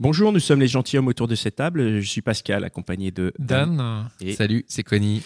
Bonjour, nous sommes les gentilshommes autour de cette table. Je suis Pascal, accompagné de Dan. Et- Salut, c'est Connie.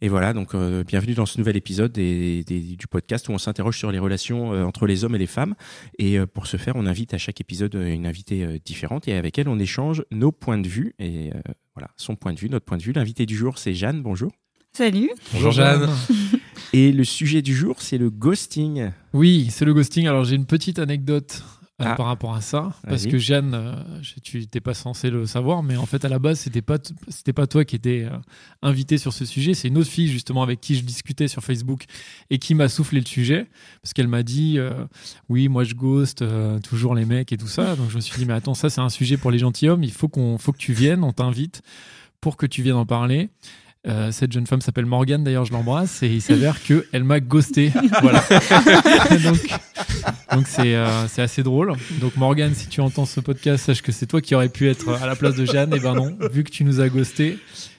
Et voilà, donc euh, bienvenue dans ce nouvel épisode des- des- du podcast où on s'interroge sur les relations euh, entre les hommes et les femmes. Et euh, pour ce faire, on invite à chaque épisode une invitée euh, différente et avec elle, on échange nos points de vue. Et euh, voilà, son point de vue, notre point de vue. L'invité du jour, c'est Jeanne. Bonjour. Salut. Bonjour Jeanne. Et le sujet du jour, c'est le ghosting. Oui, c'est le ghosting. Alors j'ai une petite anecdote Ah. par rapport à ça, parce que Jeanne, euh, tu n'étais pas censé le savoir, mais en fait à la base c'était pas c'était pas toi qui étais euh, invité sur ce sujet, c'est une autre fille justement avec qui je discutais sur Facebook et qui m'a soufflé le sujet, parce qu'elle m'a dit euh, oui moi je ghost euh, toujours les mecs et tout ça, donc je me suis dit mais attends ça c'est un sujet pour les gentilshommes, il faut qu'on faut que tu viennes, on t'invite pour que tu viennes en parler. Euh, cette jeune femme s'appelle Morgane, d'ailleurs je l'embrasse, et il s'avère qu'elle m'a ghosté. voilà. donc donc c'est euh, c'est assez drôle. Donc Morgane, si tu entends ce podcast, sache que c'est toi qui aurais pu être à la place de Jeanne. Et ben non, vu que tu nous as ghosté,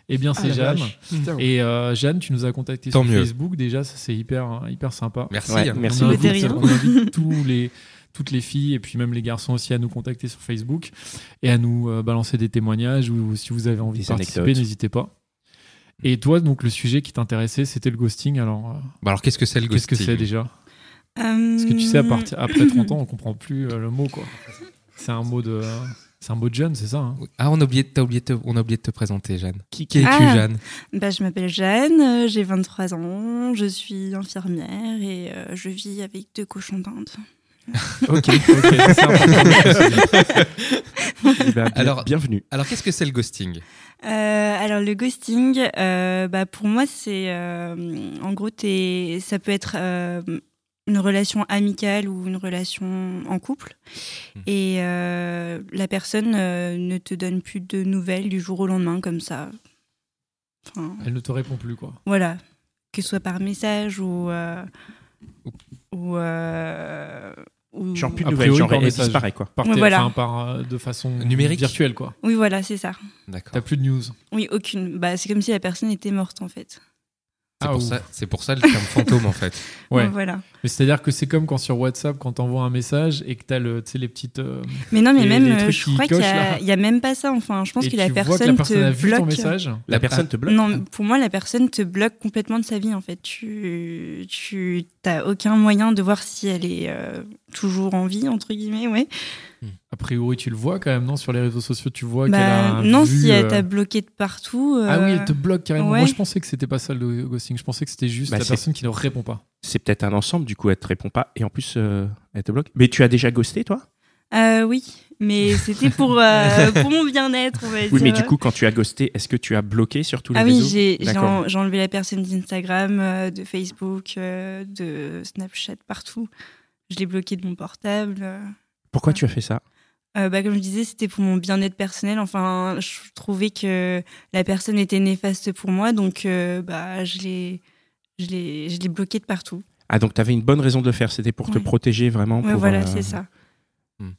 eh bien c'est Jeanne. Et euh, Jeanne, tu nous as contacté Tant sur mieux. Facebook déjà, ça c'est hyper hyper sympa. Merci. Ouais, hein. merci On beaucoup. invite, rien. on invite tous les, toutes les filles et puis même les garçons aussi à nous contacter sur Facebook et à nous euh, balancer des témoignages ou si vous avez envie Des de participer, n'hésitez pas. Et toi, donc le sujet qui t'intéressait, c'était le ghosting. Alors, euh, Bah alors qu'est-ce que c'est le qu'est-ce ghosting que c'est déjà? Parce Parce que tu sais, à partir après 30 ans, on comprend plus euh, le mot quoi. C'est un mot de, c'est un mot de c'est ça. hein? Ah, on a oublié, de- t'as oublié te- on a oublié de te présenter, Jeanne. Qui, Qui es-tu, Ah. Jeanne? bah, Je m'appelle Jeanne, euh, j'ai 23 ans, je suis infirmière et euh, je vis avec deux cochons d'Inde. Ok. Eh ben, bien- Alors- bienvenue. Alors qu'est-ce que c'est le ghosting? Euh, alors le ghosting, euh, bah, pour moi c'est euh, en gros ça peut être euh, une relation amicale ou une relation en couple Hmm. et euh, la personne euh, ne te donne plus de nouvelles du jour au lendemain comme ça. Enfin, Elle ne te répond plus quoi. voilà, que ce soit par message ou euh, ou, euh, ou- Genre plus de A nouvelles, priori, genre elle message. disparaît quoi. Par, voilà. enfin, par, euh, de façon Numérique. virtuelle quoi. Oui voilà c'est ça. D'accord. T'as plus de news. Oui aucune. Bah c'est comme si la personne était morte en fait. C'est Ah, pour, ça, c'est pour ça le terme fantôme en fait. Ouais. Voilà. Mais c'est-à-dire que c'est comme quand sur WhatsApp, quand t'envoies un message et que t'as le, les petites. euh, Mais non, mais même, les euh, je crois qu'il y, cochent, a- a même pas ça. Enfin, je pense et que la vois que personne, la personne a te vu ton bloque. message. La Ah. personne te bloque. Non, pour moi, la personne te bloque complètement de sa vie. En fait, tu, tu t'as aucun moyen de voir si elle est euh, toujours en vie entre guillemets, ouais. A priori, tu le vois quand même, non Sur les réseaux sociaux, tu vois Bah, qu'elle a. non, vu, si elle euh, t'a bloqué de partout. Ah oui, euh, elle te bloque carrément. ouais. Moi, je pensais que c'était pas ça le ghosting. Je pensais que c'était juste Bah, la personne qui ne répond pas. C'est peut-être un ensemble, du coup elle te répond pas et en plus euh, elle te bloque. Mais tu as déjà ghosté toi? Euh, oui, mais c'était pour euh, pour mon bien-être, on va Oui, mais dire. du coup quand tu as ghosté, est-ce que tu as bloqué sur tous les Ah oui, réseaux? j'ai j'ai D'accord. en- j'ai enlevé la personne d'Instagram, euh, de Facebook, euh, de Snapchat, partout. Je l'ai bloqué de mon portable. euh. Pourquoi tu as fait ça? Euh, bah, comme je disais, c'était pour mon bien-être personnel. Enfin, je trouvais que la personne était néfaste pour moi, donc euh, bah, je l'ai, je l'ai, je l'ai bloqué de partout. Ah donc tu avais une bonne raison de le faire, c'était pour te protéger vraiment. Ouais, pour, voilà, euh, c'est ça.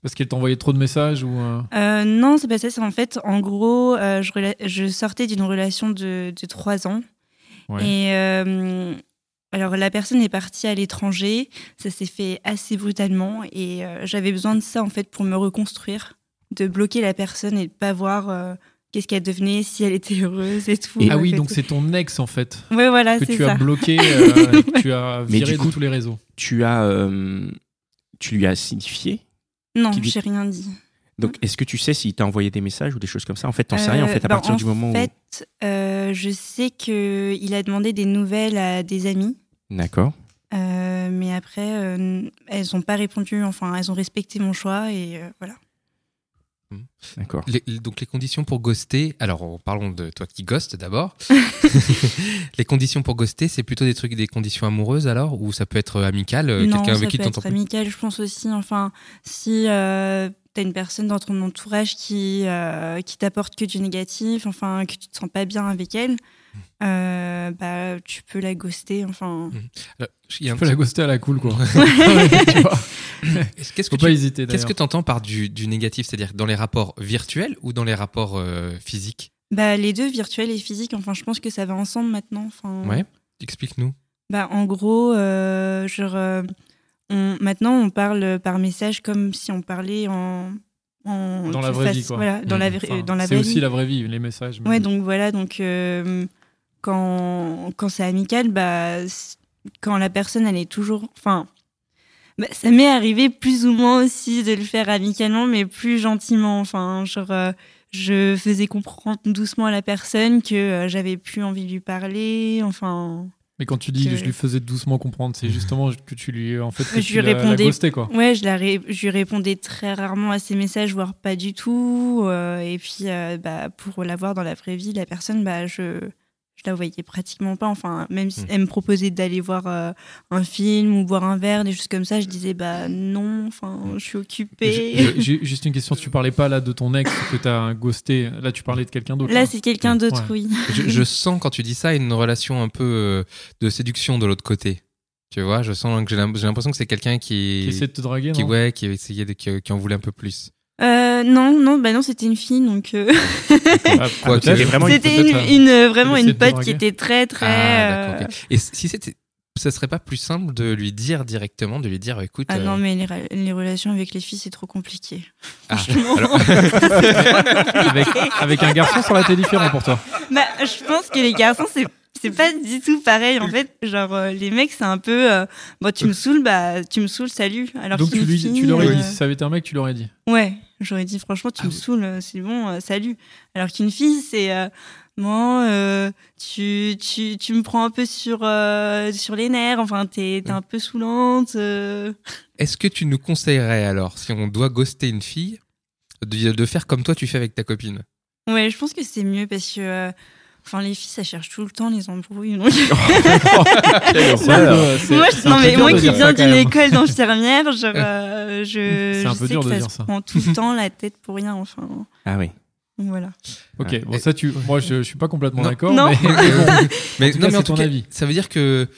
Parce qu'elle t'envoyait trop de messages ou. euh, Euh, non, c'est pas ça. C'est en fait, en gros, euh, je, rela- je sortais d'une relation de, de trois ans. Ouais. Et euh, alors, la personne est partie à l'étranger. Ça s'est fait assez brutalement. Et euh, j'avais besoin de ça, en fait, pour me reconstruire. De bloquer la personne et de pas voir euh, qu'est-ce qu'elle devenait, si elle était heureuse et tout. Ah en oui, fait. donc c'est ton ex en fait. Ouais, voilà, que c'est tu ça. as bloqué, euh, que tu as Mais viré du coup- de tous les réseaux. Tu as, euh, tu lui as signifié. Non, dit- j'ai rien dit. Donc est-ce que tu sais s'il t'a envoyé des messages ou des choses comme ça? En fait, t'en sais rien en fait à bah, partir en du moment fait, euh, je sais qu'il a demandé des nouvelles à des amis. D'accord. Euh, mais après, euh, elles n'ont pas répondu. Enfin, elles ont respecté mon choix et euh, voilà. D'accord. Les- les- donc les conditions pour ghoster, alors parlons de toi qui ghost d'abord. les conditions pour ghoster, c'est plutôt des trucs, des conditions amoureuses alors? Ou ça peut être amical, non, quelqu'un ça avec qui peut tu être t'entends amical, je pense aussi. Enfin, si euh, t'as une personne dans ton entourage qui, euh, qui t'apporte que du négatif, enfin, que tu te sens pas bien avec elle, euh, bah, tu peux la ghoster. Enfin, Euh, il y a un Tu peux la ghoster à la cool, quoi. Tu Qu'est-ce que Faut tu pas hésiter, Qu'est-ce que tu entends par du, du négatif? C'est-à-dire dans les rapports virtuels ou dans les rapports euh, physiques? Bah, les deux, virtuels et physiques, enfin, je pense que ça va ensemble maintenant. Enfin, Ouais. Explique-nous. Bah, en gros, euh, genre, euh, on, maintenant, on parle par message comme si on parlait en. en Dans la vraie vie, quoi. Voilà, dans, Mmh. la, vraie- Enfin, dans la C'est vraie aussi vie. la vraie vie, les messages. Ouais, donc voilà, donc euh, quand, quand c'est amical, bah, quand la personne, elle est toujours. Enfin, bah, ça m'est arrivé plus ou moins aussi de le faire amicalement, mais plus gentiment. Enfin, genre, euh, je faisais comprendre doucement à la personne que euh, j'avais plus envie de lui parler. Enfin, Mais quand tu dis que- je lui faisais doucement comprendre, c'est justement que tu lui en fait que Je tu lui répondais- ghostais, quoi. ouais, je, la ré- je lui répondais très rarement à ses messages, voire pas du tout. euh, et puis, euh, bah, pour la voir dans la vraie vie, la personne, bah, je la voyais pratiquement pas. Enfin, même si Mm. elle me proposait d'aller voir euh, un film ou boire un verre, des choses comme ça, je disais, bah non, enfin, je suis occupée. J'ai- juste une question, tu parlais pas là de ton ex que t'as ghosté, là tu parlais de quelqu'un d'autre. Là, hein. c'est quelqu'un d'autre, Ouais. oui. je, je sens quand tu dis ça une relation un peu euh, de séduction de l'autre côté. Tu vois, je sens que j'ai l'im- j'ai l'impression que c'est quelqu'un qui, qui essaie de te draguer, qui non? ouais, qui essayait de, qui, qui en voulait un peu plus. Euh, non, non, bah non, c'était une fille, donc euh, Ah, Quoi, c'était vraiment une- une, euh, une, euh, vraiment essaie une de te pote qui était très, très. Ah, euh, ok. Et si c'était, ça serait pas plus simple de lui dire directement, de lui dire, écoute, Ah euh, non, mais les, relations avec les filles, c'est trop compliqué. ah, alors- avec, avec un garçon, ça aurait été différent pour toi. Bah, je pense que les garçons, c'est c'est pas du tout pareil. En fait, genre, euh, les mecs, c'est un peu. euh, bon, tu me saoules, bah, tu me saoules, salut. Alors Donc tu, lui, fille, tu l'aurais euh, dit, si ça avait été un mec, tu l'aurais dit. Ouais, j'aurais dit, franchement, tu Ah me oui. saoules, c'est bon, euh, salut. Alors qu'une fille, c'est. euh, Bon, euh, tu, tu, tu me prends un peu sur, euh, sur les nerfs, enfin, t'es un peu saoulante. Est-ce que tu nous conseillerais alors, si on doit ghoster une fille, de, de faire comme toi tu fais avec ta copine? Ouais, je pense que c'est mieux parce que. Enfin, les filles, ça cherche tout le temps les embrouilles. donc- c'est- moi, je- non, mais qui viens d'une école d'infirmière, genre, euh, je, C'est un je peu sais dur que de ça dire se ça. prend tout le temps la tête pour rien. Enfin, Ah oui. donc voilà. Ok, bon, ça, tu, moi je, je suis pas complètement Non. d'accord, Non. mais, mais bon, Mais en c'est tout ton cas, avis. ça veut dire que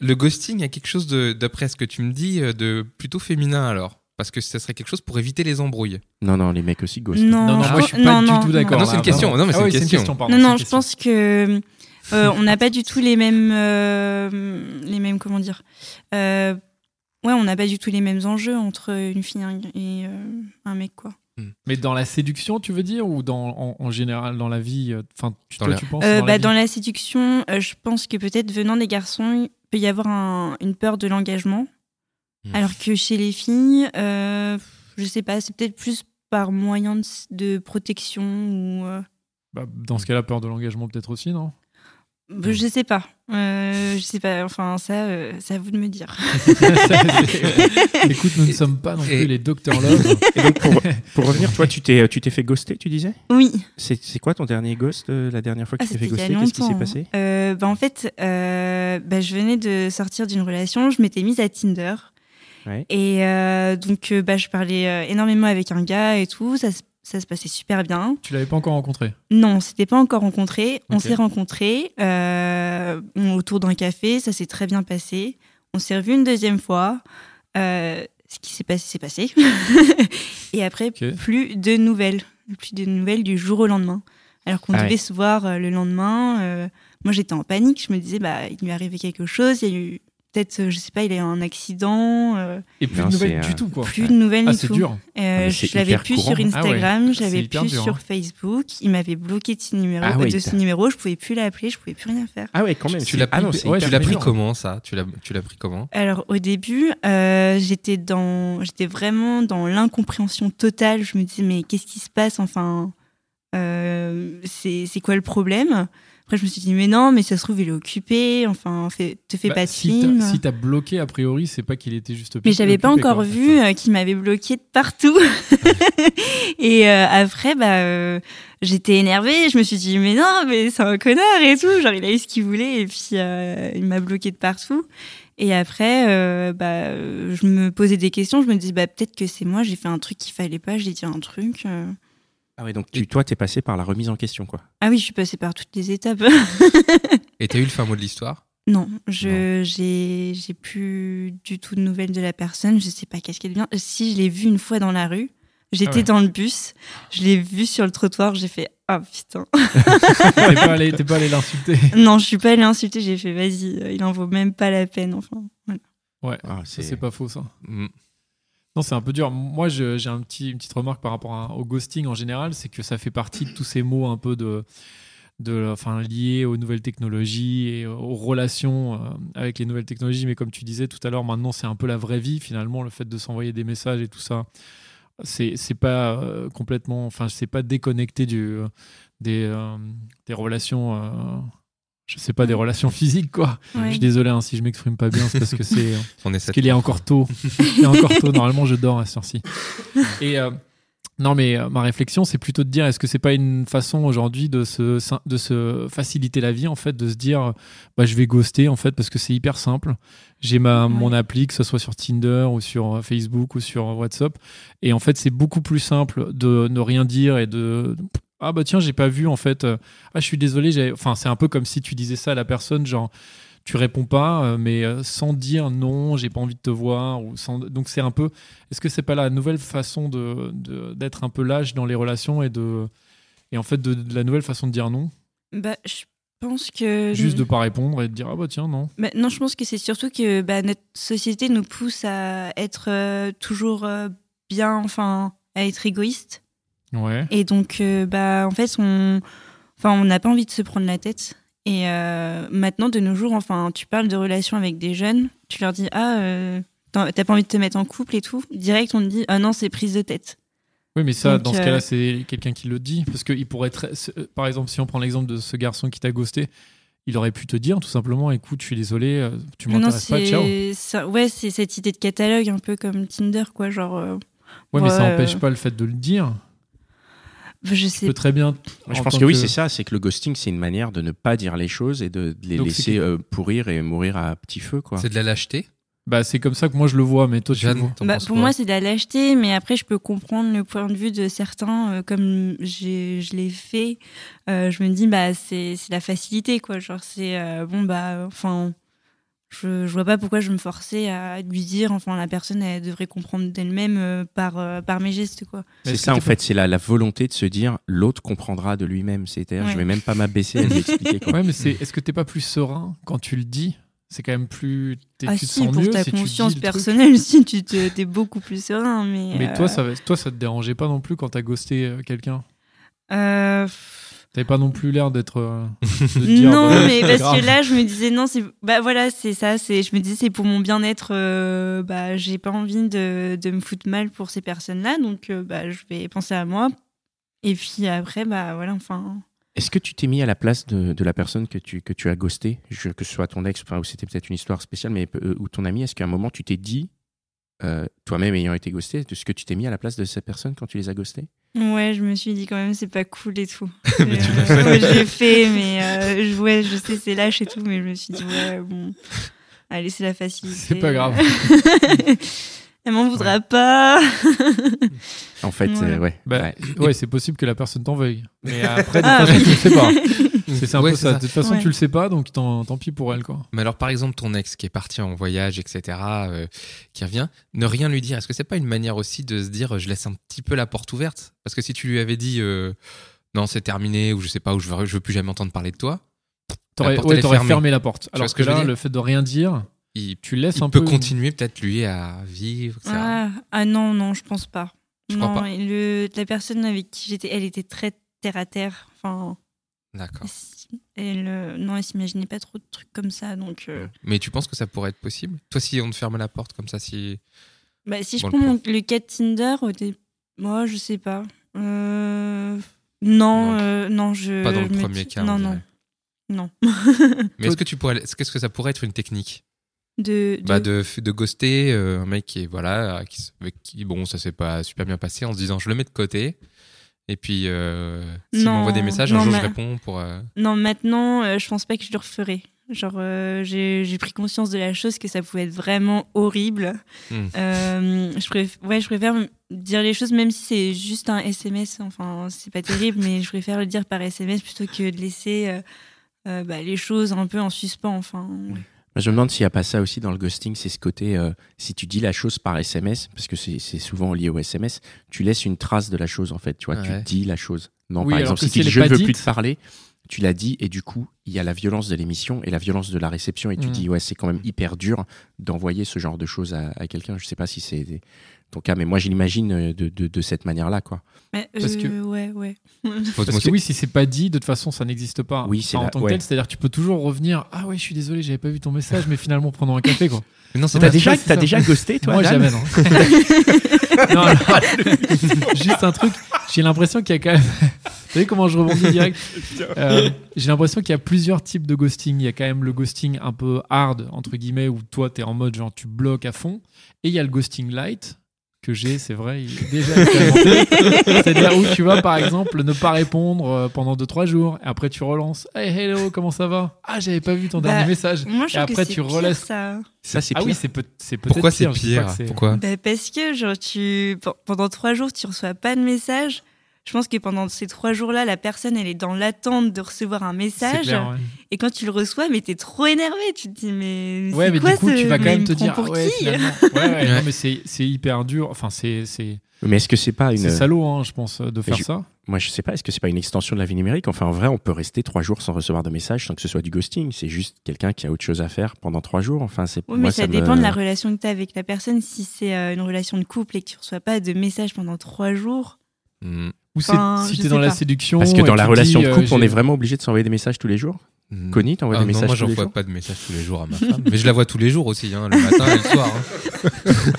le ghosting a quelque chose de, d'après ce que tu me dis, euh, de plutôt féminin alors, parce que ça serait quelque chose pour éviter les embrouilles. Non, non, les mecs aussi ghostent. Non, non, non, je moi je suis pas non, du non, tout d'accord. Ah non, c'est une question. vraiment. Non, mais c'est Ah une question. pardon, Non, non, je question. pense que euh, on n'a pas du tout les mêmes, euh, les mêmes, comment dire. euh, ouais, on n'a pas du tout les mêmes enjeux entre une fille et un- euh, mec, quoi. Mais dans la séduction, tu veux dire, ou dans, en, en général dans la vie Enfin, tu, Dans toi, la- tu penses Euh, dans bah, la dans la séduction, euh, je pense que peut-être venant des garçons, il peut y avoir un- une peur de l'engagement. Hmm. Alors que chez les filles, euh, je sais pas, c'est peut-être plus par moyen de, de protection ou. euh, Bah, Dans ce cas-là, peur de l'engagement peut-être aussi, non? Bah, je sais pas. Euh, je sais pas. Enfin, ça, euh, c'est à vous de me dire. Écoute, nous ne sommes pas non Et- plus les docteurs Love. Et donc, pour, pour revenir, toi, tu t'es, tu t'es fait ghoster, tu disais? Oui. c'est, c'est quoi ton dernier ghost, euh, la dernière fois que Ah, tu t'es fait ghoster? Qu'est-ce qui s'est passé? Euh, bah, En fait, euh, bah, je venais de sortir d'une relation. Je m'étais mise à Tinder. Ouais. Et euh, donc, euh, bah, je parlais euh, énormément avec un gars et tout. Ça, se- ça se passait super bien. Tu l'avais pas encore rencontré? Non, on s'était pas encore rencontrés. On s'est rencontrés euh, on- autour d'un café. Ça s'est très bien passé. On s'est revus une deuxième fois. Euh, ce qui s'est passé, s'est passé. et après, plus de nouvelles. Plus de nouvelles du jour au lendemain. Alors qu'on Ah devait ouais. se voir euh, le lendemain. euh, moi, j'étais en panique. Je me disais, bah, il lui est arrivé quelque chose. Il y a eu peut-être, euh, je sais pas, il a eu un accident. euh, Et plus Non, de nouvelles du euh, tout, quoi. plus de nouvelles Ah, du c'est tout. dur. Euh, Ah, je l'avais plus courant. sur Instagram, je C'est l'avais hyper plus dur, sur hein. Facebook. Il m'avait bloqué de, ce numéro, Ah de ce numéro. Je pouvais plus l'appeler, je pouvais plus rien faire. Ah ouais, quand même. Tu l'as ah non, pris, ouais, tu l'as comment ça? Tu l'as, tu l'as pris comment? Alors au début, euh, j'étais dans, j'étais vraiment dans l'incompréhension totale. Je me disais mais qu'est-ce qui se passe? Enfin, euh, c'est c'est quoi le problème? Après, je me suis dit, mais non, mais ça se trouve, il est occupé. Enfin, fais, te fais Bah, pas de si film. si t'as bloqué, a priori, c'est pas qu'il était juste. Mais j'avais pas encore quoi. vu euh, qu'il m'avait bloqué de partout. et euh, après, bah, euh, j'étais énervée. Je me suis dit, mais non, mais c'est un connard et tout. Genre, il a eu ce qu'il voulait et puis il m'a bloqué de partout. Et après, euh, bah, je me posais des questions. Je me disais, bah, peut-être que c'est moi, j'ai fait un truc qu'il fallait pas, j'ai dit un truc. euh. Ah ouais, donc tu, toi, t'es passé par la remise en question, quoi. Ah oui, je suis passée par toutes les étapes. Et t'as eu le fin mot de l'histoire? Non, je j'ai j'ai plus du tout de nouvelles de la personne. Je sais pas qu'est-ce qu'elle vient. Si je l'ai vue une fois dans la rue, j'étais Ah ouais. dans le bus, je l'ai vue sur le trottoir, j'ai fait ah putain. T'es pas allé, t'es pas allé l'insulter. non, je suis pas allée insulter. J'ai fait vas-y, euh, il en vaut même pas la peine. Enfin, voilà. Ouais, Ah, ça c'est pas faux ça. Mm. Non, c'est un peu dur. Moi, j'ai un petit, une petite remarque par rapport au ghosting en général, c'est que ça fait partie de tous ces mots un peu de, de, enfin, liés aux nouvelles technologies et aux relations euh, avec les nouvelles technologies. Mais comme tu disais tout à l'heure, maintenant, c'est un peu la vraie vie finalement, le fait de s'envoyer des messages et tout ça. C'est pas euh, complètement, enfin, c'est pas déconnecté du, des, euh, des relations. euh, je sais pas, des relations physiques, quoi. Je suis désolé hein, si je m'exprime pas bien, c'est parce que c'est. Qu'il est encore tôt. Il est encore tôt. Normalement, je dors à cette heure-ci. Et euh, non, mais euh, ma réflexion, c'est plutôt de dire est-ce que c'est pas une façon aujourd'hui de se, de se faciliter la vie, en fait, de se dire bah, je vais ghoster, en fait, parce que c'est hyper simple. J'ai ma, Ouais. mon appli, que ce soit sur Tinder ou sur euh, Facebook ou sur WhatsApp. Et en fait, c'est beaucoup plus simple de ne rien dire et de. Ah bah tiens, j'ai pas vu en fait. euh, Ah, je suis désolé. j'ai- Enfin, c'est un peu comme si tu disais ça à la personne, genre tu réponds pas, euh, mais euh, sans dire non, j'ai pas envie de te voir. Ou sans... Donc c'est un peu. Est-ce que c'est pas la nouvelle façon de de- d'être un peu lâche dans les relations et de et en fait de, de la nouvelle façon de dire non, Bah, je pense que juste de pas répondre et de dire ah bah tiens non. Bah, non, je pense que c'est surtout que bah, notre société nous pousse à être euh, toujours euh, bien, enfin, à être égoïste. Ouais. Et donc, euh, bah, en fait, on enfin, on n'a pas envie de se prendre la tête. Et euh, maintenant, de nos jours, enfin, tu parles de relations avec des jeunes, tu leur dis Ah, euh, t'as pas envie de te mettre en couple et tout. Direct, on te dit Ah non, c'est prise de tête. Oui, mais ça, Donc, dans ce cas-là, c'est quelqu'un qui le dit. Parce qu'il pourrait être. Par exemple, si on prend l'exemple de ce garçon qui t'a ghosté, il aurait pu te dire tout simplement écoute, je suis désolé, tu m'intéresses pas, ciao. ça- ouais, c'est cette idée de catalogue, un peu comme Tinder, quoi. Genre, Ouais, mais ça n'empêche pas le fait de le dire. Je sais peux très bien. Je en pense que oui, c'est ça. C'est que le ghosting, c'est une manière de ne pas dire les choses et de les Donc, laisser euh, pourrir et mourir à petit feu, quoi. C'est de la lâcheté Bah, c'est comme ça que moi je le vois, mais toi tu Jeanne, vois. Bah, pour moi, c'est de la lâcheté, mais après, je peux comprendre le point de vue de certains, euh, comme j'ai- je l'ai fait. Euh, je me dis, bah, c'est c'est la facilité, quoi. Genre, c'est euh, bon, bah, enfin, je, je vois pas pourquoi je me forçais à lui dire, enfin, la personne, elle devrait comprendre d'elle-même euh, par, euh, par mes gestes, quoi. C'est ça, en fait, c'est la, la volonté de se dire l'autre comprendra de lui-même. C'est-à-dire, Ouais. je vais même pas m'abaisser à lui expliquer. Quoi. Ouais, mais c'est. Est-ce que t'es pas plus serein quand tu le dis? C'est quand même plus. t'es- Ah tu te si, sens pour mieux ta si conscience personnelle, si tu te- t'es beaucoup plus serein, mais... Mais euh, toi, ça, va- toi, ça te dérangeait pas non plus quand t'as ghosté quelqu'un? Euh, T'avais pas non plus l'air d'être. euh, non, bah, mais parce grave. que là, je me disais non, c'est bah voilà, c'est ça. C'est je me disais c'est pour mon bien-être. euh, bah j'ai pas envie de, de me foutre mal pour ces personnes-là, donc euh, bah je vais penser à moi. Et puis après, bah voilà, enfin. Est-ce que tu t'es mis à la place de, de la personne que tu, que tu as ghosté, Je- que ce soit ton ex, enfin, ou c'était peut-être une histoire spéciale, mais euh, ou ton ami, est-ce qu'à un moment tu t'es dit, euh, toi-même ayant été ghosté, de ce que tu t'es mis à la place de cette personne quand tu les as ghostés Ouais, je me suis dit quand même c'est pas cool et tout. Mais tu l'as Euh, ouais, je l'ai fait, mais euh, je, ouais, je sais c'est lâche et tout, mais je me suis dit ouais bon, allez c'est la facilité. C'est pas grave. Elle m'en voudra pas. En fait, euh, ouais. Bah, ouais. ouais, c'est possible que la personne t'en veuille. Mais après, de toute Ah, façon, tu le sais pas. C'est un Ouais, peu ça. ça. De toute façon, Ouais. tu le sais pas, donc tant, tant pis pour elle, quoi. Mais alors, par exemple, ton ex qui est parti en voyage, etc., euh, qui revient, ne rien lui dire, est-ce que c'est pas une manière aussi de se dire, euh, je laisse un petit peu la porte ouverte? Parce que si tu lui avais dit, euh, non, c'est terminé, ou je sais pas, ou je veux, je veux plus jamais entendre parler de toi, T'aurais fermé la porte. Alors que, que là, le fait de rien dire, il, tu laisses il un peut peu. continuer peut-être lui à vivre, etc. Ah, ah non, non, je pense pas. Tu non, crois pas le, la personne avec qui j'étais, elle était très terre à terre. Enfin, D'accord. elle euh, non, elle s'imaginait pas trop de trucs comme ça. Donc, euh, Mais tu penses que ça pourrait être possible? Toi, si on te ferme la porte comme ça, si. bah, si je Bon, prends le le cas de Tinder, moi, je sais pas. Euh, Non, Non. euh, non, je. Pas dans le je premier dis- cas. on Non, non. Non. Mais est-ce que tu pourrais, que est-ce que ça pourrait être une technique? De, de- bah, de, de ghoster euh, un mec qui est voilà, qui, s- avec qui bon, ça s'est pas super bien passé en se disant je le mets de côté. Et puis, euh, s'il m'envoie des messages, un jour je réponds pour. euh, Non, maintenant, euh, je pense pas que je le referai. Genre, euh, j'ai j'ai pris conscience de la chose que ça pouvait être vraiment horrible. Hmm. Euh, je, préf- ouais, je préfère dire les choses, même si c'est juste un SMS. Enfin, c'est pas terrible, mais je préfère le dire par SMS plutôt que de laisser euh, euh, bah, les choses un peu en suspens. Enfin, Je me demande s'il n'y a pas ça aussi dans le ghosting, c'est ce côté, euh, si tu dis la chose par SMS, parce que c'est souvent lié au SMS, tu laisses une trace de la chose en fait, tu vois, Ouais. tu dis la chose. Non, Oui, par exemple, si tu dis je ne veux plus te parler, tu l'as dit et du coup, il y a la violence de l'émission et la violence de la réception et tu Mm. dis ouais, c'est quand même hyper dur d'envoyer ce genre de choses à, à quelqu'un. Je sais pas si c'est ton cas, mais moi je l'imagine euh, de, de, de cette manière-là, quoi. Mais, Parce que- euh, ouais, ouais. Parce que oui, si c'est pas dit, de toute façon, ça n'existe pas. Oui, c'est Enfin, en la- tant que ouais. tel, c'est-à-dire que tu peux toujours revenir. Ah ouais, je suis désolé, j'avais pas vu ton message, mais finalement, prenons un café, quoi. Mais non, c'est T'as pas- déjà- ça. déjà ghosté, toi Moi, jamais, non. non alors, juste un truc. J'ai l'impression qu'il y a quand même. Vous savez comment je rebondis direct Euh, J'ai l'impression qu'il y a plusieurs types de ghosting. Il y a quand même le ghosting un peu hard, entre guillemets, où toi, t'es en mode genre tu bloques à fond. Et il y a le ghosting light, que j'ai, c'est vrai, il est déjà. C'est-à-dire où tu vas, par exemple, ne pas répondre euh, pendant 2-3 jours. Et après, tu relances. Hey, hello, comment ça va? Ah, j'avais pas vu ton Bah, dernier message. Moi, je Et après, que tu relaisses. ça. Ça, c'est Ah oui, c'est peut- c'est peut-être Pourquoi c'est pire, pire? Pourquoi? Bah, parce que genre tu pe- pendant trois jours tu reçois pas de message. Je pense que pendant ces trois jours-là, la personne elle est dans l'attente de recevoir un message. clair, ouais. Et quand tu le reçois, mais t'es trop énervé. Tu te dis mais Ouais, c'est mais quoi du coup, ce- tu vas quand mais même te dire, pour ah ouais, qui finalement. Ouais, ouais, Ouais. non, mais c'est c'est hyper dur. Enfin, c'est c'est Mais est-ce que c'est pas une. c'est salaud, hein, je pense, de faire je- ça. Moi, je sais pas, est-ce que c'est pas une extension de la vie numérique? Enfin, en vrai, on peut rester trois jours sans recevoir de message sans que ce soit du ghosting. C'est juste quelqu'un qui a autre chose à faire pendant trois jours. Enfin, c'est Oui, mais moi, ça, me- dépend de la relation que tu as avec la personne. Si c'est euh, une relation de couple et que tu reçois pas de message pendant trois jours, Hmm. Ou Enfin, si t'es dans la séduction. Parce que dans la relation dis, de euh, couple, on est vraiment obligé de s'envoyer des messages tous les jours Hmm. Connie, t'envoies Ah des non, messages moi, tous j'envoie les jours pas de messages tous les jours à ma femme. mais je la vois tous les jours aussi, hein, le matin et le soir. hein.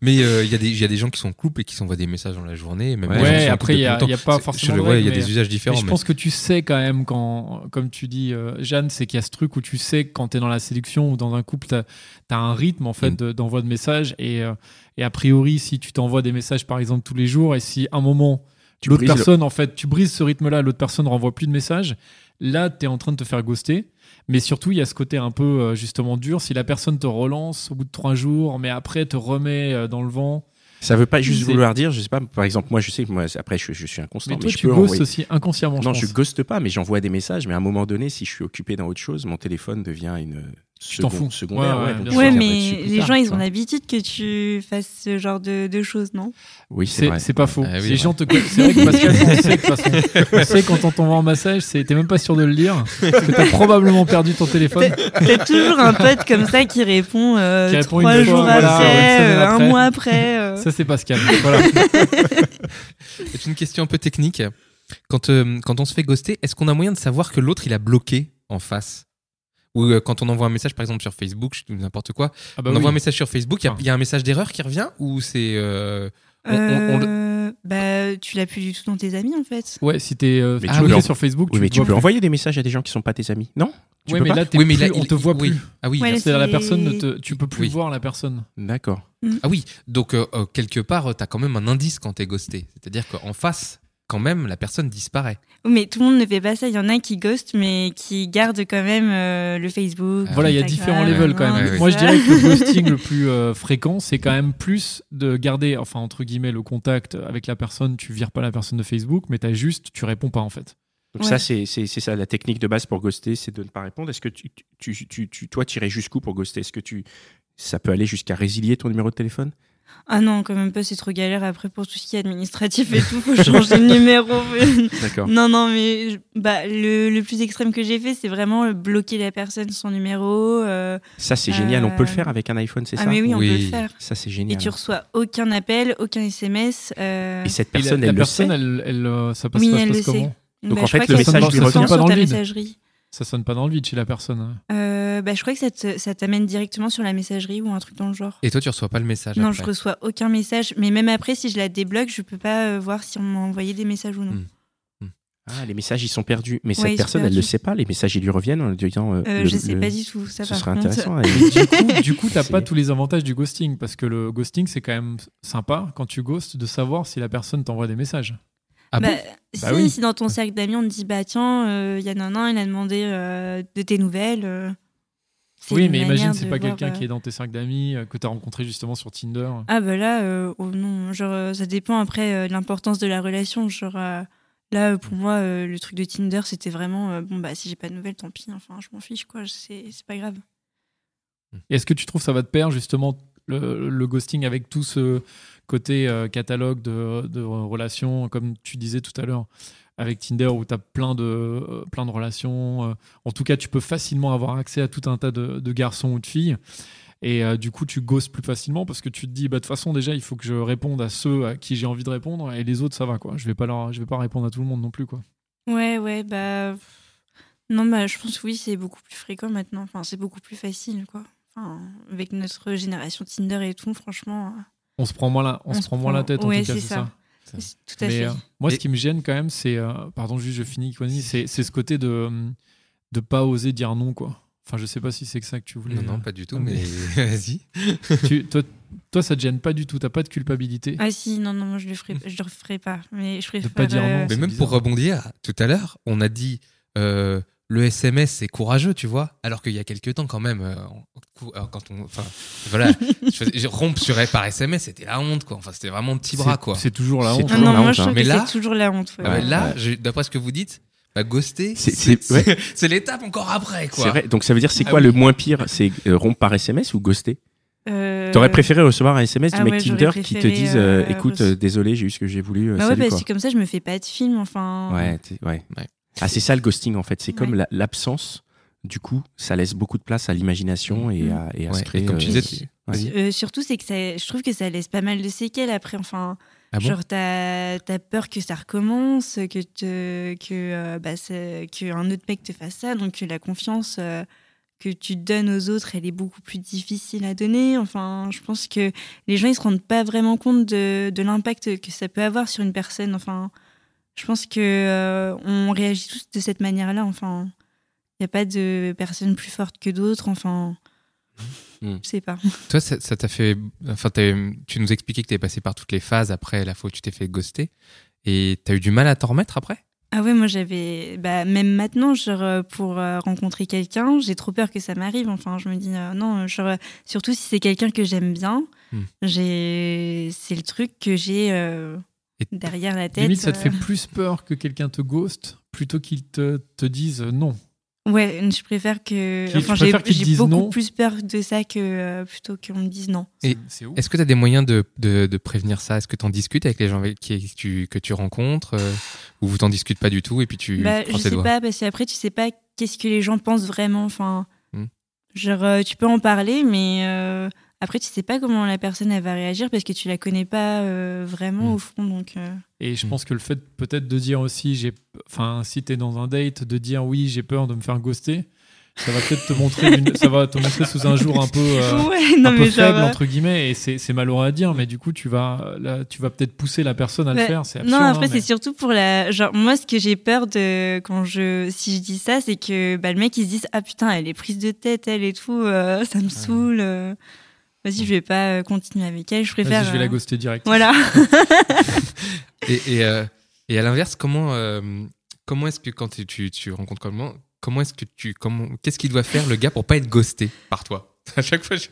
mais euh, il y, a des- il y a des gens qui sont en couple et qui s'envoient des messages dans la journée. Même Ouais, après, il y a- il pas forcément je- de ouais, il y a des usages Mais différents. je mais- pense que tu sais quand même quand, comme tu dis, euh, Jeanne, c'est qu'il y a ce truc où tu sais que quand tu es dans la séduction ou dans un couple, tu as, un rythme en fait Mm. de- d'envoi de messages et, euh, et a priori, si tu t'envoies des messages par exemple tous les jours et si à un moment l'autre le- personne en fait, tu brises ce rythme-là, l'autre personne renvoie plus de messages, là tu es en train de te faire ghoster. Mais surtout, il y a ce côté un peu euh, justement dur. Si la personne te relance au bout de trois jours, mais après te remet euh, dans le vent. Ça veut pas juste vouloir dire, je sais pas, par exemple, moi, je sais que moi, après, je, je suis inconstant, Mais mais, toi, je tu peux ghostes envoyer- aussi inconsciemment. Non, je je ghoste pas, mais j'envoie des messages. Mais à un moment donné, si je suis occupé dans autre chose, mon téléphone devient une Tu t'en fous. secondaire. Ouais, ouais, mais les tard, gens ils ont l'habitude que tu fasses ce genre de, de choses, non? Oui, c'est C'est vrai. c'est pas faux. Ah oui, les gens te connaissent. C'est vrai que Pascal, on sait, de toute façon. On sait quand on t'envoie un message, c'est- t'es même pas sûr de le lire. Parce que t'as probablement perdu ton téléphone. T'as toujours un pote comme ça qui répond, euh, Qui répond trois fois, jours voilà, après, euh, après. un mois après. Ça, c'est Pascal. Voilà. C'est une question un peu technique. Quand, euh, quand on se fait ghoster, est-ce qu'on a moyen de savoir que l'autre il a bloqué en face? Ou euh, quand on envoie un message par exemple sur Facebook, je- n'importe quoi, Ah bah on oui. envoie un message sur Facebook, il y a- Ah. il y, a un message d'erreur qui revient ou c'est euh, on- on Euh, bah, tu l'as plus du tout dans tes amis en fait. Ouais, si t'es euh, Mais ah tu oui, peux en- sur Facebook, Oui, mais tu vois peux plus. envoyer des messages à des gens qui sont pas tes amis, non? Tu Ouais, peux mais pas là, Oui, mais plus- là, on te voit oui. plus. Ah oui, Ouais, C'est-à-dire la c'est- personne, ne te, tu peux plus Oui. voir la personne. D'accord. ah oui. Donc euh, euh, quelque part, t'as quand même un indice quand t'es ghosté. C'est-à-dire qu'en face, quand même, la personne disparaît. Mais tout le monde ne fait pas ça. Il y en a qui ghostent, mais qui gardent quand même euh, le Facebook. Ah Voilà, il y a différents levels quand même. ouais. Moi, je dirais que le ghosting le plus euh, fréquent, c'est quand même plus de garder, enfin, entre guillemets, le contact avec la personne. Tu vires pas la personne de Facebook, mais t'as juste, tu réponds pas en fait. Donc Ouais. ça, c'est c'est- c'est ça, la technique de base pour ghoster, c'est de ne pas répondre. Est-ce que tu, tu, tu, tu- toi, tu irais jusqu'où pour ghoster? Est-ce que tu, ça peut aller jusqu'à résilier ton numéro de téléphone? Ah non, quand même pas, c'est trop galère après pour tout ce qui est administratif et tout. Faut changer de numéro. D'accord. non, non, mais bah, le, le plus extrême que j'ai fait, c'est vraiment bloquer la personne, son numéro. euh, Ça, c'est génial. On peut le Euh, faire avec un iPhone, c'est Ah, ça mais oui, on Oui. peut le faire. Ça, c'est Et génial. tu reçois aucun appel, aucun SMS. euh, Et cette Et la- personne, la, elle le personne, sait. elle, elle, euh, ça passe, Oui, ça se elle passe le sait. comment Donc, bah, en fait, le message lui revient pas dans ta le vide. messagerie. Ça sonne pas dans le vide chez la personne. hein. Euh, bah, je crois que ça te- ça t'amène directement sur la messagerie ou un truc dans le genre. Et toi, tu reçois pas le message Non, après. je reçois aucun message. Mais même après, si je la débloque, je peux pas euh, voir si on m'a envoyé des messages ou non. Hmm. Ah, les messages, ils sont perdus. Mais Ouais, cette personne, elle ne le sait pas. Les messages, ils lui reviennent en lui disant. euh, Euh, le- je sais le- pas du tout. Ça, Ce par serait contre. intéressant. du coup, du coup, t'as C'est- pas tous les avantages du ghosting parce que le ghosting, c'est quand même sympa quand tu ghostes de savoir si la personne t'envoie des messages. Ah bah, bon? si, Bah oui. si dans ton cercle d'amis, on te dit, bah tiens, il y en a un, il a demandé euh, de tes nouvelles. euh, Oui, mais imagine, c'est pas quelqu'un euh, qui est dans tes cercles d'amis, euh, que t'as rencontré justement sur Tinder. Ah bah là, euh, oh non, genre euh, ça dépend après euh, de l'importance de la relation. Genre euh, là, euh, pour moi, euh, le truc de Tinder, c'était vraiment euh, bon bah si j'ai pas de nouvelles, tant pis. Enfin, je m'en fiche quoi. C'est pas grave. Et Est-ce que tu trouves ça va te perdre justement le, le ghosting avec tout ce côté euh, catalogue de, de relations, comme tu disais tout à l'heure, avec Tinder où tu as plein de, euh, plein de relations. euh, en tout cas, tu peux facilement avoir accès à tout un tas de, de garçons ou de filles. Et du coup, tu ghostes plus facilement parce que tu te dis, bah, de toute façon, déjà, il faut que je réponde à ceux à qui j'ai envie de répondre et les autres, ça va. quoi. Je vais pas vais pas répondre à tout le monde non plus. quoi. Ouais, ouais, bah non, bah je pense que oui, c'est beaucoup plus fréquent maintenant. Enfin, c'est beaucoup plus facile quoi. Enfin, avec notre génération Tinder et tout, franchement, On se prend moins la, on se prend moins la tête, en tout cas, c'est ça. tout à Mais, fait. euh, moi, ce qui me gêne quand même, c'est. euh, pardon, juste, je finis, c'est c'est ce côté de de pas oser dire non, quoi. Enfin, je sais pas si c'est que ça que tu voulais. Non, non, euh, pas du tout, mais- mais vas-y. toi, toi, ça te gêne pas du tout. T'as pas de culpabilité? Ah si, non, non, moi, je le ferai, je le ferai pas. Mais je préfère. pas dire non, Mais même bizarre. pour rebondir, tout à l'heure, on a dit euh, le SMS c'est courageux, tu vois, alors qu'il y a quelques temps quand même, euh, on- euh, quand on, enfin, voilà, je faisais- je rompre sur par SMS, c'était la honte, quoi. Enfin, c'était vraiment petit bras, C'est- quoi. C'est toujours la C'est honte. Ah toujours non, la moi honte, je trouve hein. Mais que là- c'est toujours la honte. ouais. Ah là, ouais. d'après ce que vous dites, bah, ghoster, C'est- c'est c'est- ouais. c'est l'étape encore après, C'est quoi. vrai. Donc ça veut dire c'est Ah quoi oui. le moins pire? C'est euh, rompre par SMS ou ghoster? Euh, T'aurais préféré recevoir un SMS du ah mec ouais, Tinder qui te dise euh, euh, écoute euh, désolé j'ai eu ce que j'ai voulu Bah ouais, salut parce quoi. que comme ça, je me fais pas de film. Enfin. Ouais, ouais. Ouais. Ah c'est ça le ghosting en fait. C'est comme la- l'absence. Du coup, ça laisse beaucoup de place à l'imagination et à, et à Ouais, se créer. et comme tu euh, disais, tu-. Euh, surtout, c'est que ça, je trouve que ça laisse pas mal de séquelles après. Enfin, Ah bon? genre, t'as as peur que ça recommence, que, te, que, euh, bah, c'est- que un autre mec te fasse ça, donc que la confiance euh, que tu donnes aux autres, elle est beaucoup plus difficile à donner. Enfin, je pense que les gens, ils se rendent pas vraiment compte de, de l'impact que ça peut avoir sur une personne. Enfin, je pense que euh, on réagit tous de cette manière-là. Enfin, il n'y a pas de personne plus forte que d'autres. Enfin, Mm. je sais pas. Toi, ça t'a fait. Enfin, tu nous expliquais que t'es passé par toutes les phases après la fois où tu t'es fait ghoster. Et t'as eu du mal à t'en remettre après? Ah ouais, moi j'avais, bah, même maintenant, genre, euh, pour euh, rencontrer quelqu'un, j'ai trop peur que ça m'arrive. Enfin, je me dis euh, non, genre, surtout si c'est quelqu'un que j'aime bien, Hmm. j'ai, c'est le truc que j'ai euh, Et- derrière la tête. Limite, ça te euh. fait plus peur que quelqu'un te ghost plutôt qu'il te, te dise non. Ouais, je préfère que, enfin, j'ai, beaucoup non plus peur de ça que euh, plutôt qu'on me dise non. Et. Est-ce que tu as des moyens de, de, de prévenir ça? Est-ce que tu en discutes avec les gens avec qui tu, que tu rencontres euh, Ou vous t'en discutes pas du tout et puis tu Bah, prends je tes sais doigts? pas, parce qu'après, tu sais pas qu'est-ce que les gens pensent vraiment. Enfin, Hmm. genre, euh, tu peux en parler, mais euh, après, tu sais pas comment la personne elle va réagir parce que tu la connais pas euh, vraiment Hmm. au fond. Donc, euh, Et je Mm. pense que le fait peut-être de dire aussi, j'ai, enfin, si t'es dans un date, de dire oui, j'ai peur de me faire ghoster, ça va peut-être te montrer, ça va te montrer sous un jour un peu, euh, ouais, non, un peu faible euh, entre guillemets, et c'est, malheureux à dire, mais du coup tu vas, là, tu vas peut-être pousser la personne à le faire. C'est Non, après, hein, mais- c'est surtout pour la. Genre, moi, ce que j'ai peur de. Quand je. Si je dis ça, c'est que bah, le mec, il se dise Ah putain, elle est prise de tête, elle et tout, euh, ça me saoule. Vas-y, je vais pas euh, continuer avec elle, je préfère. Vas-y, je vais la euh, ghoster direct. Voilà. Et, et, euh, et à l'inverse, comment, euh, comment est-ce que quand tu, tu, tu rencontres comment, comment est-ce que tu, comment, qu'est-ce qu'il doit faire le gars pour pas être ghosté par toi? À chaque fois, je-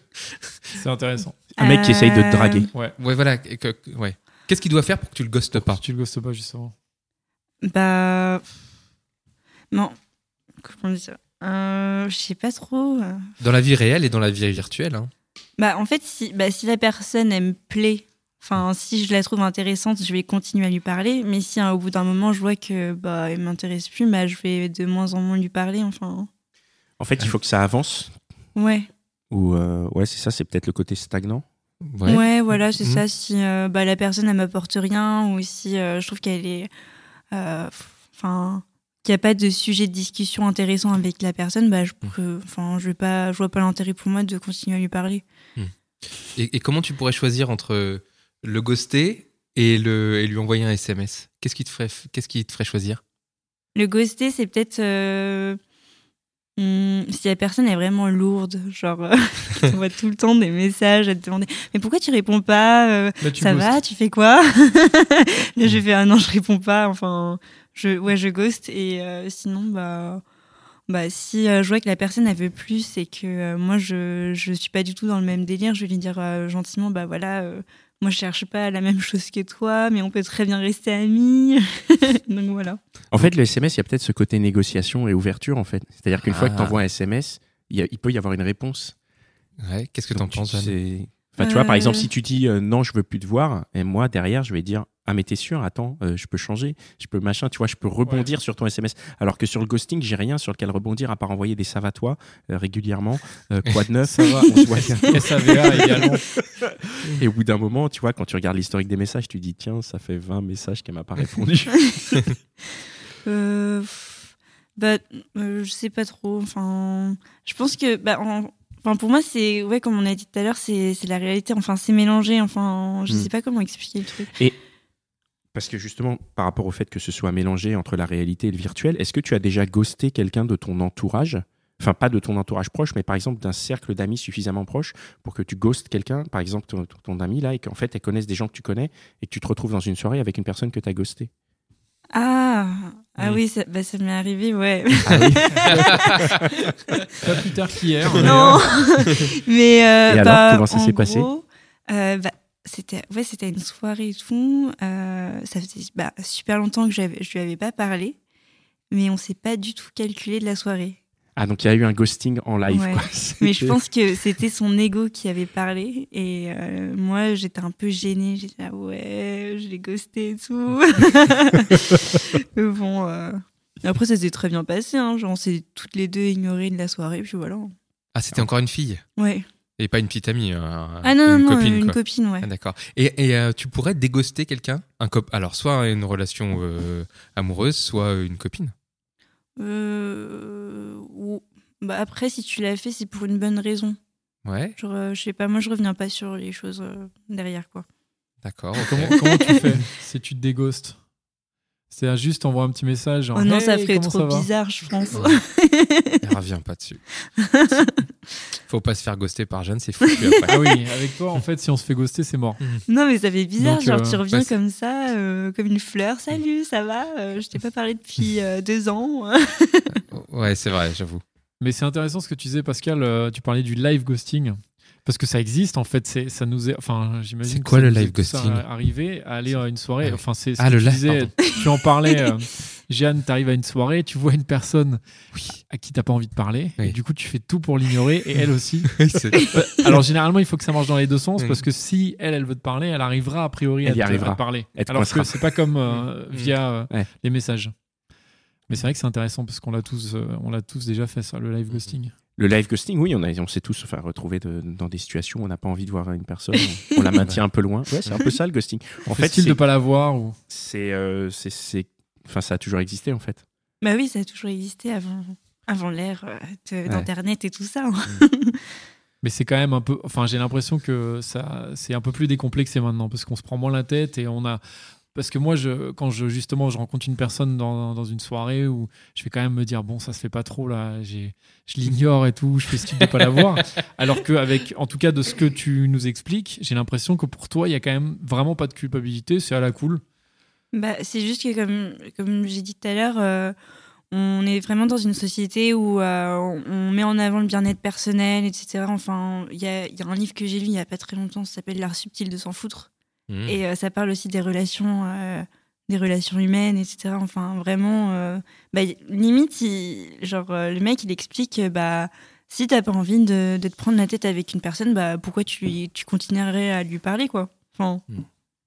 C'est intéressant. Un mec qui essaye de te draguer. Ouais. ouais, voilà, et que- que- ouais. Qu'est-ce qu'il doit faire pour que tu le ghostes pas? tu le ghostes pas justement. Bah. Non. Comment ça? Euh, Je sais pas trop. Dans la vie réelle et dans la vie virtuelle. Hein. Bah, en fait, si, bah, si la personne, elle me plaît, enfin, si je la trouve intéressante, je vais continuer à lui parler. Mais si hein, au bout d'un moment, je vois que bah, elle m'intéresse plus, bah, je vais de moins en moins lui parler. Enfin, En fait, il faut que ça avance. ouais. Ou euh, ouais, c'est ça, c'est peut-être le côté stagnant. Ouais, voilà, c'est Mhm. ça. Si euh, bah, la personne, elle m'apporte rien, ou si euh, je trouve qu'elle est. euh, Enfin. qu'il n'y a pas de sujet de discussion intéressant avec la personne, bah, je, peux- enfin, je vais pas, je vois pas l'intérêt pour moi de continuer à lui parler. Et, et comment tu pourrais choisir entre le ghoster et, le, et lui envoyer un SMS Qu'est-ce qui te ferait, qu'est-ce qui te ferait choisir? Le ghoster, c'est peut-être. euh, hmm, si la personne est vraiment lourde, genre, euh, qui t'envoie tout le temps des messages à te demander Mais pourquoi tu réponds pas Euh, Là, tu Ça va Tu fais quoi? Là, je fais Ah non, je réponds pas. Enfin, je, ouais, je ghost. Et euh, sinon, bah. Bah, si euh, je vois que la personne elle veut plus et que euh, moi je, je suis pas du tout dans le même délire, je vais lui dire euh, gentiment bah voilà, euh, moi je cherche pas la même chose que toi, mais on peut très bien rester amis. Donc voilà. En fait, le SMS, il y a peut-être ce côté négociation et ouverture, en fait. C'est-à-dire qu'une fois que Ah. tu envoies un SMS, il, y a- il peut y avoir une réponse. Ouais, qu'est-ce que t'en tu penses, Jeanne sais- Enfin, tu vois, par exemple, si tu dis euh, non, je veux plus te voir, et moi, derrière, je vais dire ah, mais t'es sûr, attends, euh, je peux changer, je peux machin, tu vois, je peux rebondir sur ton SMS. Alors que sur le ghosting, j'ai rien sur lequel rebondir à part envoyer des ça va toi euh, régulièrement. Euh, quoi de neuf? Ça va. On se voit. SAVA également. Et au bout d'un moment, tu vois, quand tu regardes l'historique des messages, tu dis tiens, ça fait 20 messages qu'elle m'a pas répondu. Euh, bah, euh, je sais pas trop. Enfin, je pense que, bah, en- enfin, pour moi, c'est, ouais, comme on a dit tout à l'heure, c'est, la réalité. Enfin, c'est mélangé. Enfin, je Hmm. sais pas comment expliquer le truc. Parce que justement, par rapport au fait que ce soit mélangé entre la réalité et le virtuel, est-ce que tu as déjà ghosté quelqu'un de ton entourage? Enfin, pas de ton entourage proche, mais par exemple d'un cercle d'amis suffisamment proche pour que tu ghostes quelqu'un, par exemple ton, ami là, et qu'en fait elle connaisse des gens que tu connais et que tu te retrouves dans une soirée avec une personne que tu as ghosté. Ah, ah oui, ça, bah, ça m'est arrivé, ouais. Ah oui? Pas plus tard qu'hier. non, mais euh, Et alors, bah, comment ça s'est passé? gros, euh, bah, c'était, ouais, c'était une soirée et tout. Euh, ça faisait bah, super longtemps que je lui avais pas parlé, mais on s'est pas du tout calculé de la soirée. Ah, donc il y a eu un ghosting en live. Ouais. quoi. Mais je pense que c'était son ego qui avait parlé. Et euh, moi, j'étais un peu gênée. J'étais là, ouais, je l'ai ghosté et tout. Mais bon. euh, Après, ça s'est très bien passé. Hein. Genre, on s'est toutes les deux ignorées de la soirée. Puis voilà. Ah, c'était encore une fille? Ouais. Et pas une petite amie. un- Ah non, une non, copine, une quoi. copine, ouais. Ah, D'accord. Et, et, euh, tu pourrais déghoster quelqu'un un cop Alors, soit une relation euh, amoureuse, soit une copine. Euh, ou- bah, après, si tu l'as fait, c'est pour une bonne raison. Ouais, Genre, euh, je sais pas, moi, je reviens pas sur les choses euh, derrière, quoi. d'accord. Comment, comment tu fais si tu te déghostes C'est juste envoyer un petit message. Genre, oh non, ça ferait trop bizarre, je pense. Ouais. Elle revient pas dessus. Faut pas se faire ghoster par Jeanne, c'est après. Ah oui, avec toi, en fait, si on se fait ghoster, c'est mort. Non, mais ça fait bizarre. Donc, genre, euh, tu reviens bah, comme ça, euh, comme une fleur. Salut, ça va? Euh, Je t'ai pas parlé depuis euh, deux ans. Ouais, c'est vrai, j'avoue. Mais c'est intéressant ce que tu disais, Pascal. euh, tu parlais du live ghosting. Parce que ça existe, en fait. C'est, ça nous est, enfin, j'imagine. C'est que quoi ça le live ghosting? Arrivé à aller à une soirée. Ah, Enfin, c'est ce Ah, que le tu live, disais. Tu en parlais. Jeanne, t'arrives à une soirée, tu vois une personne à qui t'as pas envie de parler, Oui. et du coup tu fais tout pour l'ignorer, et elle aussi. Oui, Euh, Alors généralement il faut que ça marche dans les deux sens, Mm. parce que si elle, elle veut te parler, elle arrivera a priori Elle à, y te, arrivera. à te parler. Te Alors coincera. que c'est pas comme euh, Mm. via euh, Ouais. les messages. Mais c'est vrai que c'est intéressant parce qu'on l'a tous, euh, on l'a tous déjà fait ça, le live ghosting. Le live ghosting, oui, on, a, on s'est tous enfin, retrouvés de- dans des situations où on n'a pas envie de voir une personne, on, on la maintient un peu loin. Ouais, c'est un peu ça le ghosting. En fait, c'est- de pas la voir ou c'est, euh, c'est- enfin, ça a toujours existé en fait. bah oui, ça a toujours existé avant, avant l'ère euh, d'Internet et tout ça. hein. Mais c'est quand même un peu. Enfin, j'ai l'impression que ça, c'est un peu plus décomplexé maintenant parce qu'on se prend moins la tête et on a. Parce que moi, je, quand je justement je rencontre une personne dans, dans une soirée où je vais quand même me dire bon, ça se fait pas trop là, j'ai, je l'ignore et tout, je fais style de pas la voir. Alors que avec, en tout cas, de ce que tu nous expliques, j'ai l'impression que pour toi, il y a quand même vraiment pas de culpabilité, c'est à la cool. Bah, c'est juste que, comme, comme j'ai dit tout à l'heure, euh, on est vraiment dans une société où euh, on on met en avant le bien-être personnel, etc. Enfin, il y a, y a un livre que j'ai lu il y a pas très longtemps, ça s'appelle L'art subtil de s'en foutre. Mmh. Et euh, ça parle aussi des relations, des relations humaines, etc. Enfin, vraiment, euh, bah, limite, il- genre, euh, le mec, il explique, euh, bah, si t'as pas envie de, de te prendre la tête avec une personne, bah, pourquoi tu, tu continuerais à lui parler, quoi. Enfin,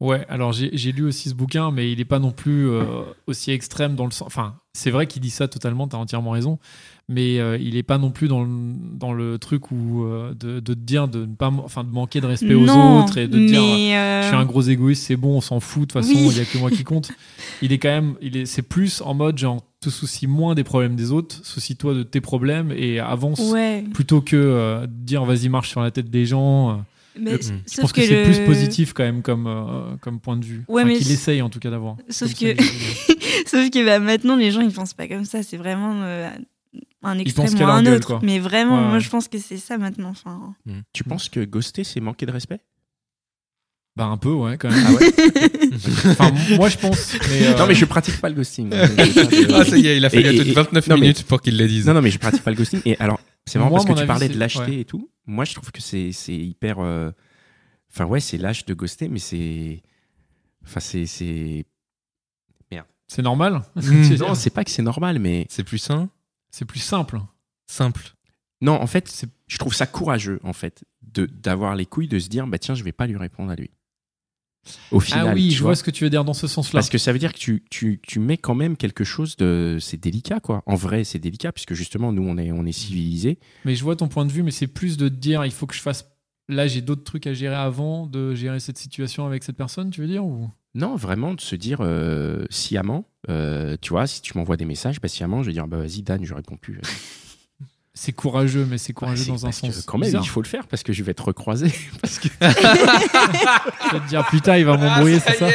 Ouais, alors j'ai lu aussi ce bouquin, mais il n'est pas non plus euh, aussi extrême dans le sens. Enfin, c'est vrai qu'il dit ça totalement, tu as entièrement raison, mais euh, il n'est pas non plus dans le, dans le truc où euh, de, de te dire de ne pas, enfin, de manquer de respect aux autres et de te dire je suis un gros égoïste, c'est bon, on s'en fout, de toute façon, Oui. il y a que moi qui compte. Il est quand même, il est, c'est plus en mode genre, te soucie moins des problèmes des autres, soucie-toi de tes problèmes et avance Ouais. plutôt que de dire vas-y marche sur la tête des gens. Mais, Le- Je sauf pense que, c'est le- plus positif quand même comme, euh, comme point de vue. Ouais, Enfin, mais qu'il essaye en tout cas d'avoir. Sauf que- Sauf que bah, maintenant, les gens, ils pensent pas comme ça. C'est vraiment euh, un extrême ou un gueule, autre. quoi. Mais vraiment, Ouais, ouais. moi, je pense que c'est ça maintenant. Enfin, Tu penses que ghoster, c'est manquer de respect? Bah un peu, ouais, quand même. Ah ouais? Enfin, moi je pense. Mais, euh, Non, mais je pratique pas le ghosting. Ah, ça y est, il a fallu Et- et- attendre 29 non, mais- minutes pour qu'il le dise. Non, non, mais je pratique pas le ghosting. Et alors, c'est marrant Moi, parce que tu avis, parlais de lâcheté ouais. et tout. Moi, je trouve que c'est c'est hyper. euh, Enfin, ouais, c'est lâche de ghoster, mais c'est. Enfin, c'est. c'est- c'est normal? Mm. Dire, Non, c'est pas que c'est normal, mais. C'est plus sain, c'est plus simple. simple. Non, en fait, je trouve ça courageux, en fait, de d'avoir les couilles de se dire, bah tiens, je vais pas lui répondre à lui. Au final. ah oui, je vois ce que tu veux dire dans ce sens-là. Parce que ça veut dire que tu, tu, tu mets quand même quelque chose de. C'est délicat, quoi. En vrai, c'est délicat, puisque justement, nous, on est, on est civilisés. Mais je vois ton point de vue, mais c'est plus de te dire il faut que je fasse. Là, j'ai d'autres trucs à gérer avant de gérer cette situation avec cette personne, tu veux dire ou... Non, vraiment, de se dire euh, sciemment, euh, tu vois, si tu m'envoies des messages, bah, sciemment, je vais dire, bah vas-y, Dan, je réponds plus. C'est courageux, mais c'est courageux Ouais, c'est dans un sens. Quand même, bizarre. il faut le faire parce que je vais te recroiser. parce que... Tu vas te dire putain, il va m'embrouiller, c'est ça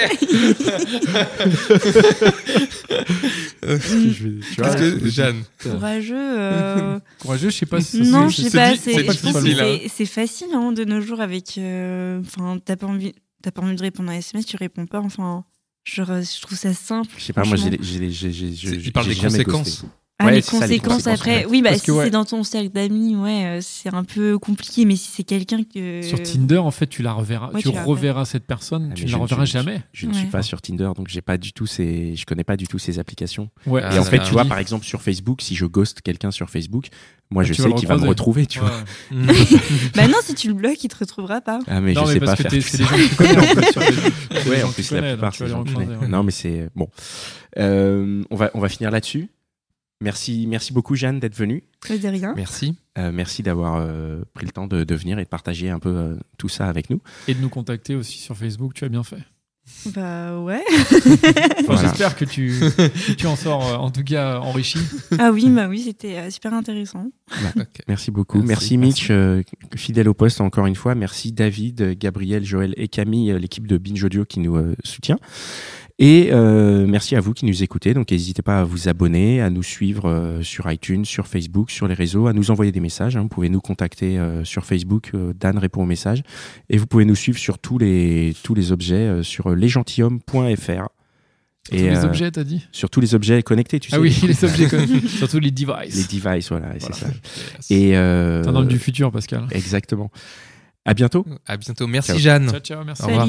je vais- Parce que, Jeanne, courageux. euh, Courageux, je sais pas si se non, je sais c'est pas. c'est- c'est Je hein. c'est c'est facile hein, de nos jours avec. euh, Enfin, t'as pas envie. T'as pas envie de répondre à un SMS, tu réponds pas. Enfin, genre, je trouve ça simple. Je sais pas, moi, j'ai, franchement. j'ai, j'ai, j'ai, j'ai, il parle des conséquences. ghosté. Ah, Ouais, les c'est ça, les conséquences après. ouais. Oui, bah, Parce si ouais. c'est dans ton cercle d'amis, ouais, euh, c'est un peu compliqué. Mais si c'est quelqu'un que. Sur Tinder, en fait, tu la reverras, Ouais, tu tu la reverras cette personne, Ah, tu ne je la ne reverras jamais. Je ne suis pas sur Tinder, donc j'ai pas du tout ces, je connais pas du tout ces applications. Ouais. Ah, et en ça fait, tu vois, par exemple, sur Facebook, si je ghost quelqu'un sur Facebook, moi, Ah, je sais qu'il va me retrouver, tu vois. Ouais. Bah non, si tu le bloques, il te retrouvera pas. Ah, mais non, je mais sais pas faire c'est des gens que tu connais en fait sur Facebook. C'est des Ouais, en plus, la plupart, c'est. Non, mais c'est bon. Euh, on va, on va finir là-dessus. Merci, merci beaucoup, Jeanne, d'être venue. De rien. merci. Euh, merci d'avoir euh, pris le temps de, de venir et de partager un peu euh, tout ça avec nous. Et de nous contacter aussi sur Facebook, tu as bien fait. Bah ouais. Enfin, Voilà. J'espère que tu, que tu en sors euh, en tout cas enrichi. ah oui, bah oui, c'était euh, super intéressant. Merci beaucoup. Merci, Merci, Mitch, euh, fidèle au poste encore une fois. Merci David, Gabriel, Joël et Camille, l'équipe de Binge Audio qui nous euh, soutient. Et euh, merci à vous qui nous écoutez. Donc n'hésitez pas à vous abonner, à nous suivre euh, sur iTunes, sur Facebook, sur les réseaux, à nous envoyer des messages. hein. Vous pouvez nous contacter euh, sur Facebook. euh, Dan répond aux messages. Et vous pouvez nous suivre sur tous les, tous les objets euh, sur lesgentilhommes.fr. Tous les euh, objets, t'as dit? Sur tous les objets connectés, tu sais. Ah oui, les objets, comme- surtout les devices. Les devices, voilà, c'est ça. Et euh, T'es un homme du futur, Pascal. Exactement. À bientôt. À bientôt. Merci, Ciao. Jeanne. Ciao, ciao, merci. Au revoir.